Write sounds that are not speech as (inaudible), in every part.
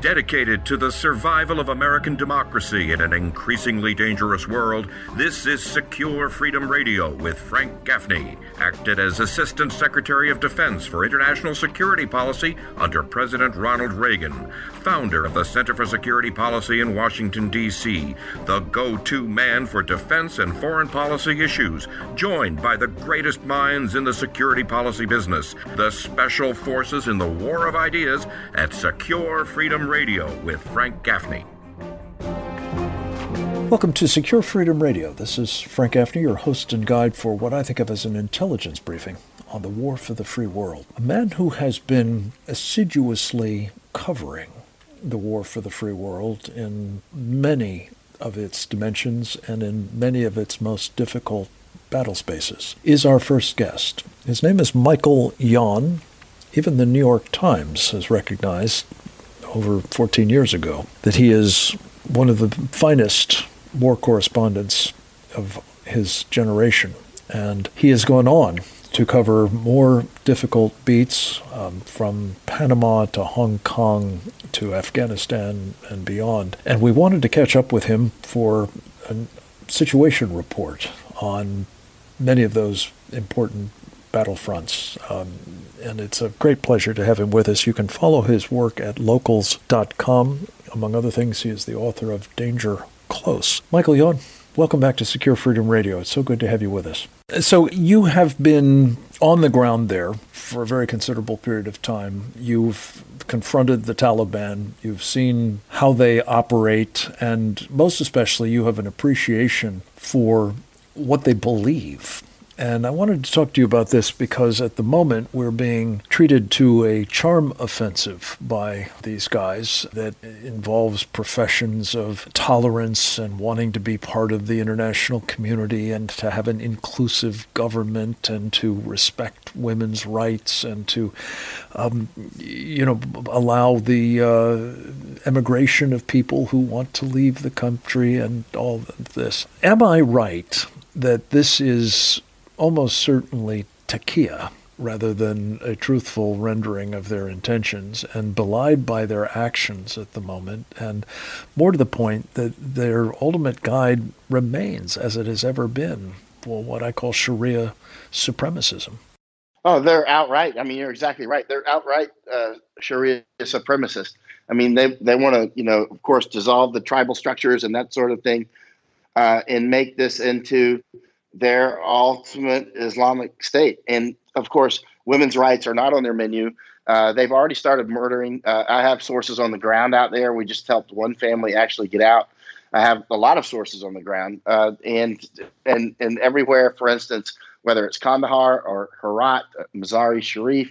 Dedicated to the survival of American democracy in an increasingly dangerous world, this is Secure Freedom Radio with Frank Gaffney, acted as Assistant Secretary of Defense for International Security Policy under President Ronald Reagan, founder of the Center for Security Policy in Washington, D.C., the go to man for defense and foreign policy issues, joined by the greatest minds in the security policy business, the Special Forces in the War of Ideas at Secure Freedom Radio with Frank Gaffney. Welcome to Secure Freedom Radio. This is Frank Gaffney, your host and guide for what I think of as an intelligence briefing on the war for the free world. A man who has been assiduously covering the war for the free world in many of its dimensions and in many of its most difficult battle spaces is our first guest. His name is Michael Yon. Even the New York Times has recognized over 14 years ago that he is one of the finest war correspondents of his generation. And he has gone on to cover more difficult beats um, from Panama to Hong Kong to Afghanistan and beyond. And we wanted to catch up with him for a situation report on many of those important battlefronts. Um, and it's a great pleasure to have him with us. You can follow his work at locals.com. Among other things, he is the author of Danger Close. Michael Yon, welcome back to Secure Freedom Radio. It's so good to have you with us. So, you have been on the ground there for a very considerable period of time. You've confronted the Taliban, you've seen how they operate, and most especially, you have an appreciation for what they believe and I wanted to talk to you about this because at the moment we're being treated to a charm offensive by these guys that involves professions of tolerance and wanting to be part of the international community and to have an inclusive government and to respect women's rights and to, um, you know, allow the uh, emigration of people who want to leave the country and all this. Am I right that this is almost certainly taqiyya rather than a truthful rendering of their intentions and belied by their actions at the moment and more to the point that their ultimate guide remains as it has ever been for what I call Sharia supremacism. Oh, they're outright. I mean, you're exactly right. They're outright uh, Sharia supremacists. I mean, they they want to, you know, of course, dissolve the tribal structures and that sort of thing, uh, and make this into their ultimate Islamic state. And of course, women's rights are not on their menu. Uh, they've already started murdering. Uh, I have sources on the ground out there. We just helped one family actually get out. I have a lot of sources on the ground, uh, and and and everywhere. For instance, whether it's Kandahar or Herat, Mazari Sharif,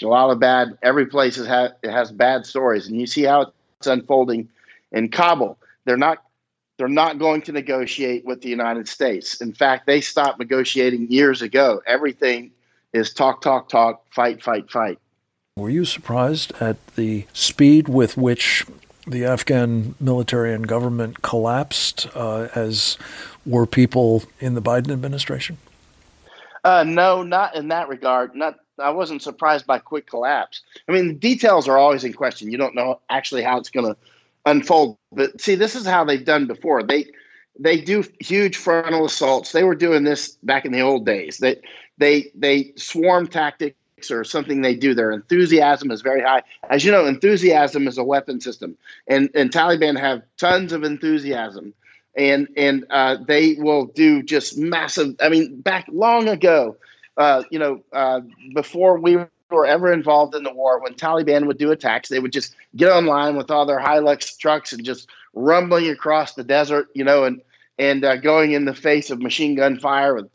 Jalalabad, every place has it has bad stories, and you see how it's unfolding in Kabul. They're not they're not going to negotiate with the United States. In fact, they stopped negotiating years ago. Everything is talk, talk, talk, fight, fight, fight. Were you surprised at the speed with which the Afghan military and government collapsed, uh, as were people in the Biden administration? Uh, no, not in that regard. Not I wasn't surprised by quick collapse. I mean, the details are always in question. You don't know actually how it's going to unfold. But see, this is how they've done before. They they do huge frontal assaults. They were doing this back in the old days. They they they swarm tactics or something they do. Their enthusiasm is very high. As you know, enthusiasm is a weapon system, and and Taliban have tons of enthusiasm, and and uh, they will do just massive. I mean, back long ago, uh, you know, uh, before we were ever involved in the war, when Taliban would do attacks, they would just get online with all their Hilux trucks and just rumbling across the desert, you know, and and uh, going in the face of machine gun fire with,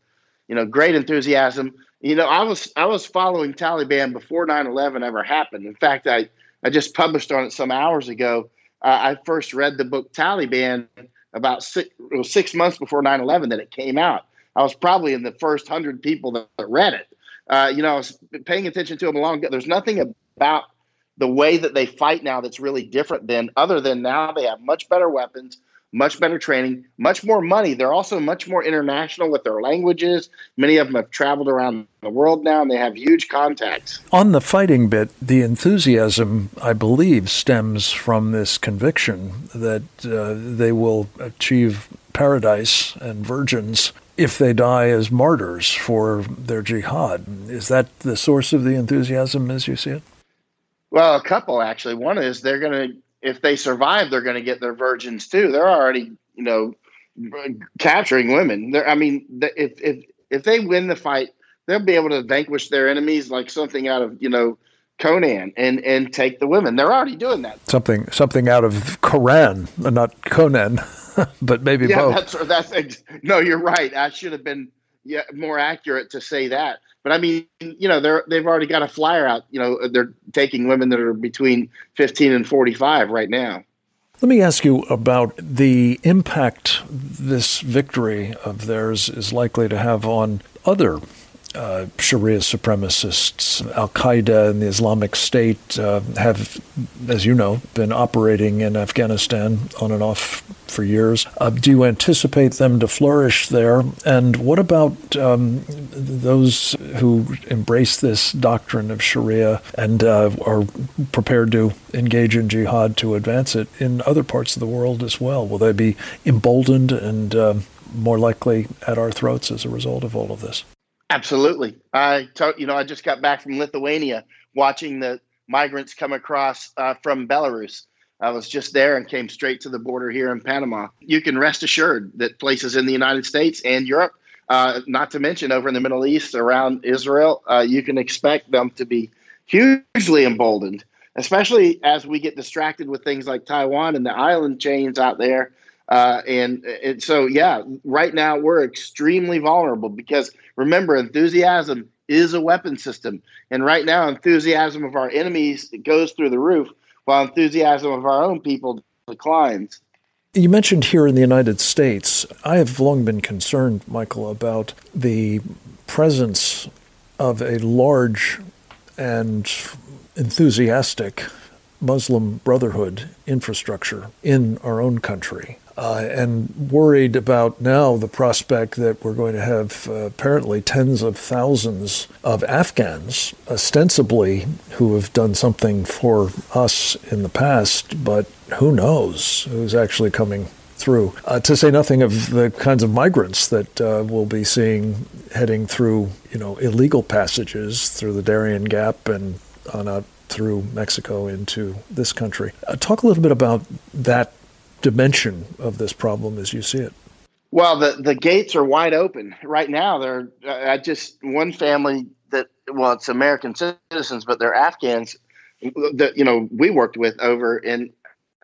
you know, great enthusiasm. You know, I was I was following Taliban before 9/11 ever happened. In fact, I I just published on it some hours ago. Uh, I first read the book Taliban about six, six months before 9/11 that it came out. I was probably in the first hundred people that, that read it uh, you know, I was paying attention to them a long. There's nothing about the way that they fight now that's really different than other than now they have much better weapons, much better training, much more money. They're also much more international with their languages. Many of them have traveled around the world now and they have huge contacts. On the fighting bit, the enthusiasm, I believe, stems from this conviction that uh, they will achieve paradise and virgins if they die as martyrs for their jihad. Is that the source of the enthusiasm as you see it? Well, a couple actually. One is they're going to if they survive, they're going to get their virgins too. They're already, you know, capturing women. They're, I mean, if if if they win the fight, they'll be able to vanquish their enemies like something out of you know Conan and and take the women. They're already doing that. Something something out of Koran, not Conan, (laughs) but maybe yeah, both. That's that's no, you're right. I should have been yeah more accurate to say that. But I mean, you know, they're they've already got a flyer out. You know, they're taking women that are between 15 and 45 right now. Let me ask you about the impact this victory of theirs is likely to have on other uh, Sharia supremacists, Al Qaeda and the Islamic State uh, have, as you know, been operating in Afghanistan on and off for years. Uh, do you anticipate them to flourish there? And what about um, those who embrace this doctrine of Sharia and uh, are prepared to engage in jihad to advance it in other parts of the world as well? Will they be emboldened and um, more likely at our throats as a result of all of this? Absolutely. I, you know, I just got back from Lithuania watching the migrants come across uh, from Belarus. I was just there and came straight to the border here in Panama. You can rest assured that places in the United States and Europe, uh, not to mention over in the Middle East around Israel, uh, you can expect them to be hugely emboldened, especially as we get distracted with things like Taiwan and the island chains out there uh, and, and so, yeah, right now we're extremely vulnerable because remember, enthusiasm is a weapon system. And right now, enthusiasm of our enemies goes through the roof while enthusiasm of our own people declines. You mentioned here in the United States, I have long been concerned, Michael, about the presence of a large and enthusiastic Muslim Brotherhood infrastructure in our own country uh, and worried about now the prospect that we're going to have uh, apparently tens of thousands of Afghans, ostensibly, who have done something for us in the past, but who knows who's actually coming through. Uh, to say nothing of the kinds of migrants that uh, we'll be seeing heading through, you know, illegal passages through the Darien Gap and on out through Mexico into this country. Uh, talk a little bit about that dimension of this problem as you see it? Well, the, the gates are wide open right now. They're I just one family that well, it's American citizens, but they're Afghans that you know we worked with over in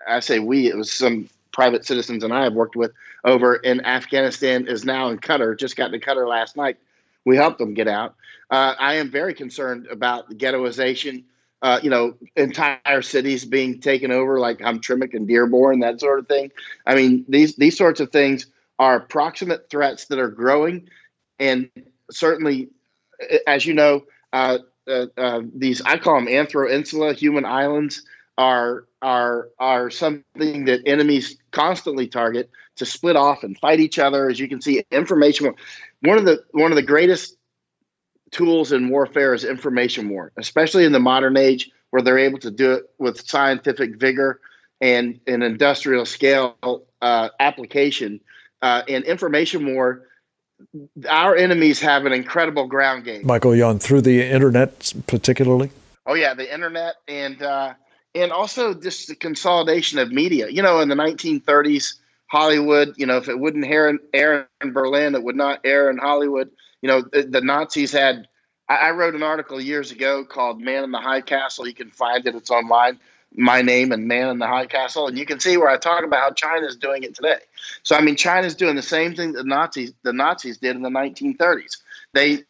I say we it was some private citizens and I have worked with over in Afghanistan is now in Qatar. Just got to Qatar last night. We helped them get out. Uh, I am very concerned about the ghettoization uh, you know, entire cities being taken over, like Hamtramck and Dearborn, that sort of thing. I mean, these these sorts of things are proximate threats that are growing, and certainly, as you know, uh, uh, uh, these I call them Anthro Insula human islands are are are something that enemies constantly target to split off and fight each other. As you can see, information. One of the one of the greatest tools in warfare is information war, especially in the modern age where they're able to do it with scientific vigor and an industrial scale uh, application. Uh, and information war, our enemies have an incredible ground game. Michael Yon, through the internet particularly? Oh, yeah, the internet and, uh, and also just the consolidation of media. You know, in the 1930s, Hollywood, you know, if it wouldn't air in Berlin, it would not air in Hollywood you know, the, the Nazis had. I, I, wrote an article years ago called "Man in the High Castle." You can find it; it's online. My name and Man in the High Castle, and you can see where I talk about how China is doing it today. So, I mean, China's doing the same thing the Nazis the Nazis did in the 1930s. They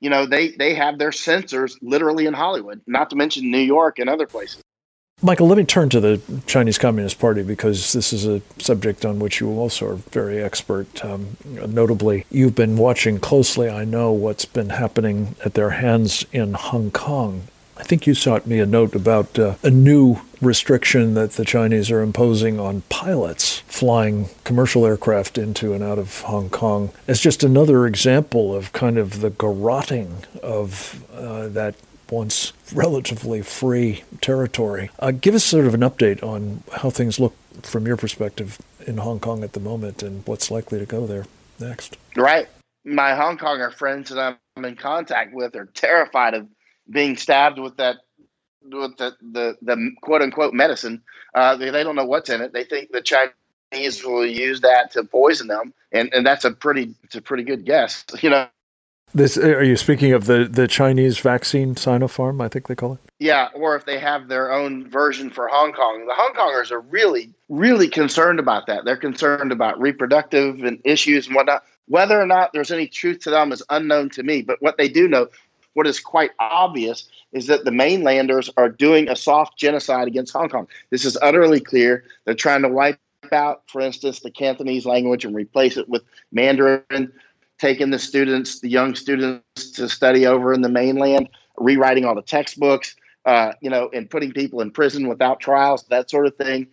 you know they they have their censors literally in hollywood not to mention new york and other places Michael, let me turn to the Chinese Communist Party because this is a subject on which you also are very expert. Um, notably, you've been watching closely, I know, what's been happening at their hands in Hong Kong. I think you sent me a note about uh, a new restriction that the Chinese are imposing on pilots flying commercial aircraft into and out of Hong Kong as just another example of kind of the garroting of uh, that once relatively free territory. Uh, give us sort of an update on how things look from your perspective in Hong Kong at the moment and what's likely to go there next. Right. My Hong Konger friends that I'm in contact with are terrified of being stabbed with that with the the, the quote unquote medicine. Uh, they, they don't know what's in it. They think the Chinese will use that to poison them, and, and that's a pretty it's a pretty good guess. (laughs) You know, this uh, are you speaking of the the Chinese vaccine Sinopharm? I think they call it. Yeah, or if they have their own version for Hong Kong. The Hong Kongers are really really concerned about that. They're concerned about reproductive and issues and whatnot. Whether or not there's any truth to them is unknown to me. But what they do know, what is quite obvious, is that the mainlanders are doing a soft genocide against Hong Kong. This is utterly clear. They're trying to wipe out, for instance, the Cantonese language and replace it with Mandarin taking the students, the young students, to study over in the mainland, rewriting all the textbooks, uh, you know, and putting people in prison without trials, that sort of thing.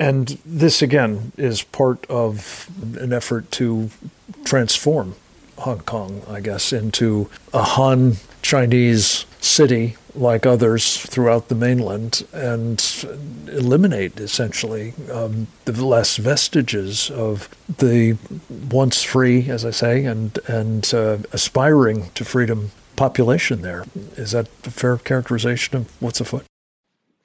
And this again is part of an effort to transform Hong Kong, I guess, into a Han Chinese city like others throughout the mainland and eliminate essentially um, the last vestiges of the once free, as I say, and and uh, aspiring to freedom population there. Is that a fair characterization of what's afoot?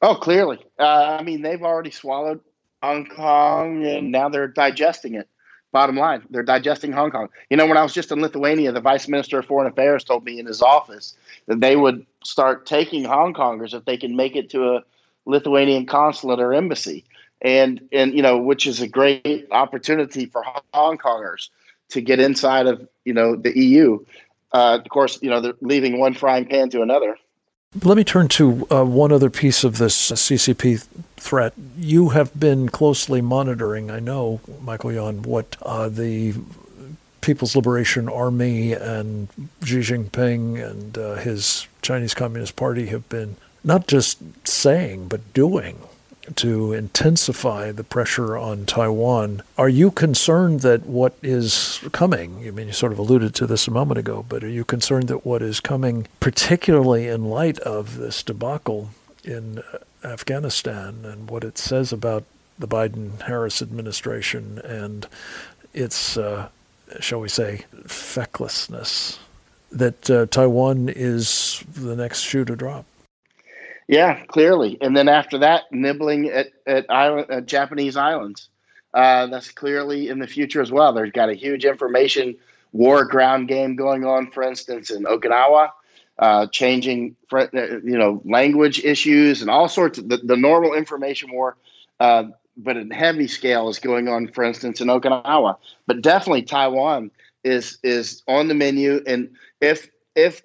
Oh, clearly. Uh, I mean, they've already swallowed Hong Kong and now they're digesting it. Bottom line, they're digesting Hong Kong. You know, when I was just in Lithuania, the vice minister of foreign affairs told me in his office that they would start taking Hong Kongers if they can make it to a Lithuanian consulate or embassy, and and you know, which is a great opportunity for Hong Kongers to get inside of you know the EU. Uh, of course, you know they're leaving one frying pan to another. Let me turn to uh, one other piece of this CCP threat. You have been closely monitoring, I know, Michael Yon, what uh, the People's Liberation Army and Xi Jinping and uh, his Chinese Communist Party have been not just saying, but doing to intensify the pressure on Taiwan. Are you concerned that what is coming, I mean, you sort of alluded to this a moment ago, but are you concerned that what is coming, particularly in light of this debacle in Afghanistan and what it says about the Biden Harris administration and its, uh, shall we say, fecklessness, that uh, Taiwan is the next shoe to drop? Yeah, clearly. And then after that, nibbling at, at, island, at Japanese islands. Uh, that's clearly in the future as well. There's got a huge information war ground game going on, for instance, in Okinawa, uh, changing, uh, you know, language issues and all sorts of the, the normal information war, uh, but in heavy scale is going on, for instance, in Okinawa. But definitely Taiwan is is on the menu, and if if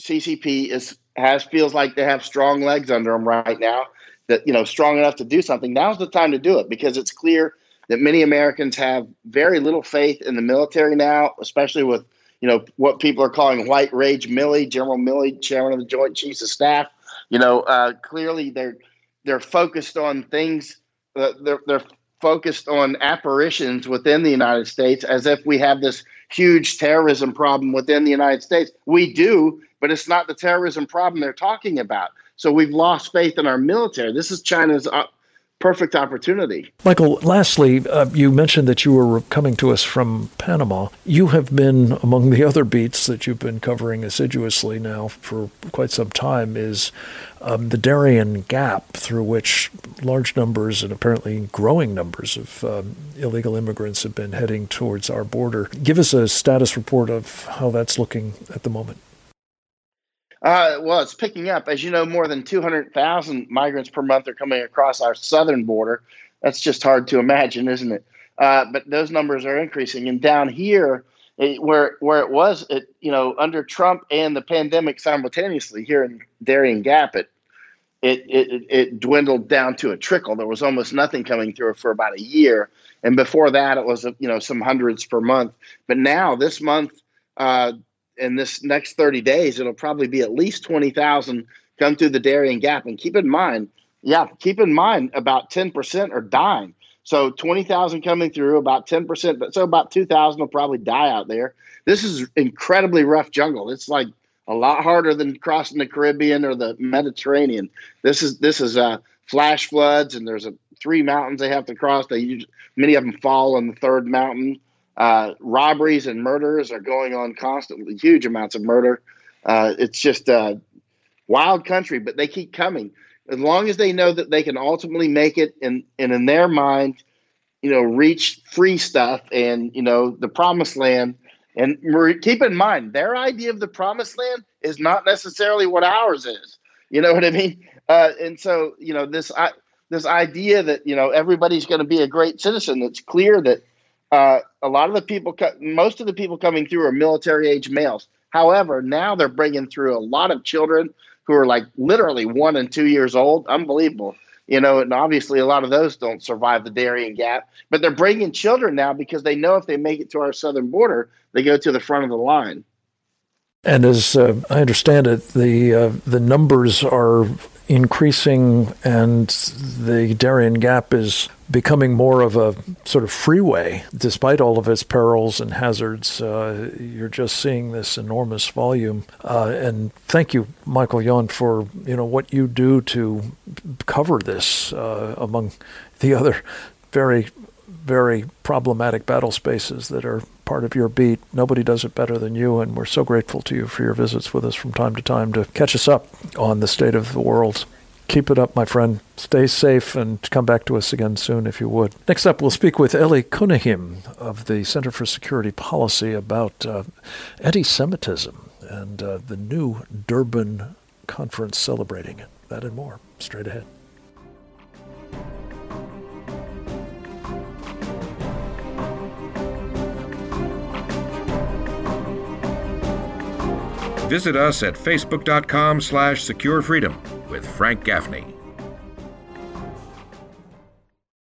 CCP is has feels like they have strong legs under them right now that you know strong enough to do something. Now's the time to do it because it's clear that many americans have very little faith in the military now especially with you know what people are calling white rage milley general milley chairman of the joint chiefs of staff. You know uh, clearly they're they're focused on things uh, they're, they're focused on apparitions within the united states as if we have this huge terrorism problem within the united states. We do but it's not the terrorism problem they're talking about. So we've lost faith in our military. This is China's uh, perfect opportunity. Michael, lastly, uh, you mentioned that you were coming to us from Panama. You have been among the other beats that you've been covering assiduously now for quite some time is um, the Darien Gap, through which large numbers and apparently growing numbers of um, illegal immigrants have been heading towards our border. Give us a status report of how that's looking at the moment. Uh, well, it's picking up. As you know, more than 200,000 migrants per month are coming across our southern border. That's just hard to imagine, isn't it? Uh, but those numbers are increasing. And down here, it, where where it was, it, you know, under Trump and the pandemic simultaneously here in Darien Gap, it, it it it dwindled down to a trickle. There was almost nothing coming through for about a year, and before that, it was you know some hundreds per month. But now this month, uh, in this next 30 days, it'll probably be at least 20,000 come through the Darien Gap. And keep in mind, Yeah, keep in mind about 10% are dying. So 20,000 coming through, about 10%, but so about 2,000 will probably die out there. This is incredibly rough jungle. It's like a lot harder than crossing the Caribbean or the Mediterranean. This is this is uh, flash floods, and there's a, three mountains they have to cross. They use, many of them fall on the third mountain. Uh, robberies and murders are going on constantly. Huge amounts of murder. Uh, it's just a wild country, but they keep coming as long as they know that they can ultimately make it and and in their mind, you know, reach free stuff and you know the promised land. And keep in mind, their idea of the promised land is not necessarily what ours is. You know what I mean? Uh, and so, you know, this I, this idea that you know everybody's going to be a great citizen. It's clear that uh, a lot of the people, most of the people coming through are military age males. However, now they're bringing through a lot of children who are like literally one and two years old. Unbelievable. You know, and obviously a lot of those don't survive the Darien Gap, but they're bringing children now because they know if they make it to our southern border, they go to the front of the line. And as uh, I understand it, the uh, the numbers are increasing, and the Darien Gap is becoming more of a sort of freeway, despite all of its perils and hazards. Uh, you're just seeing this enormous volume. Uh, and thank you, Michael Yon, for you know what you do to cover this uh, among the other very, very problematic battle spaces that are part of your beat. Nobody does it better than you, and we're so grateful to you for your visits with us from time to time to catch us up on the state of the world. Keep it up, my friend. Stay safe and come back to us again soon if you would. Next up, we'll speak with Eli Kunihim of the Center for Security Policy about uh, anti Semitism and uh, the new Durban conference celebrating it. That and more straight ahead. Visit us at facebook.com slash securefreedom with Frank Gaffney.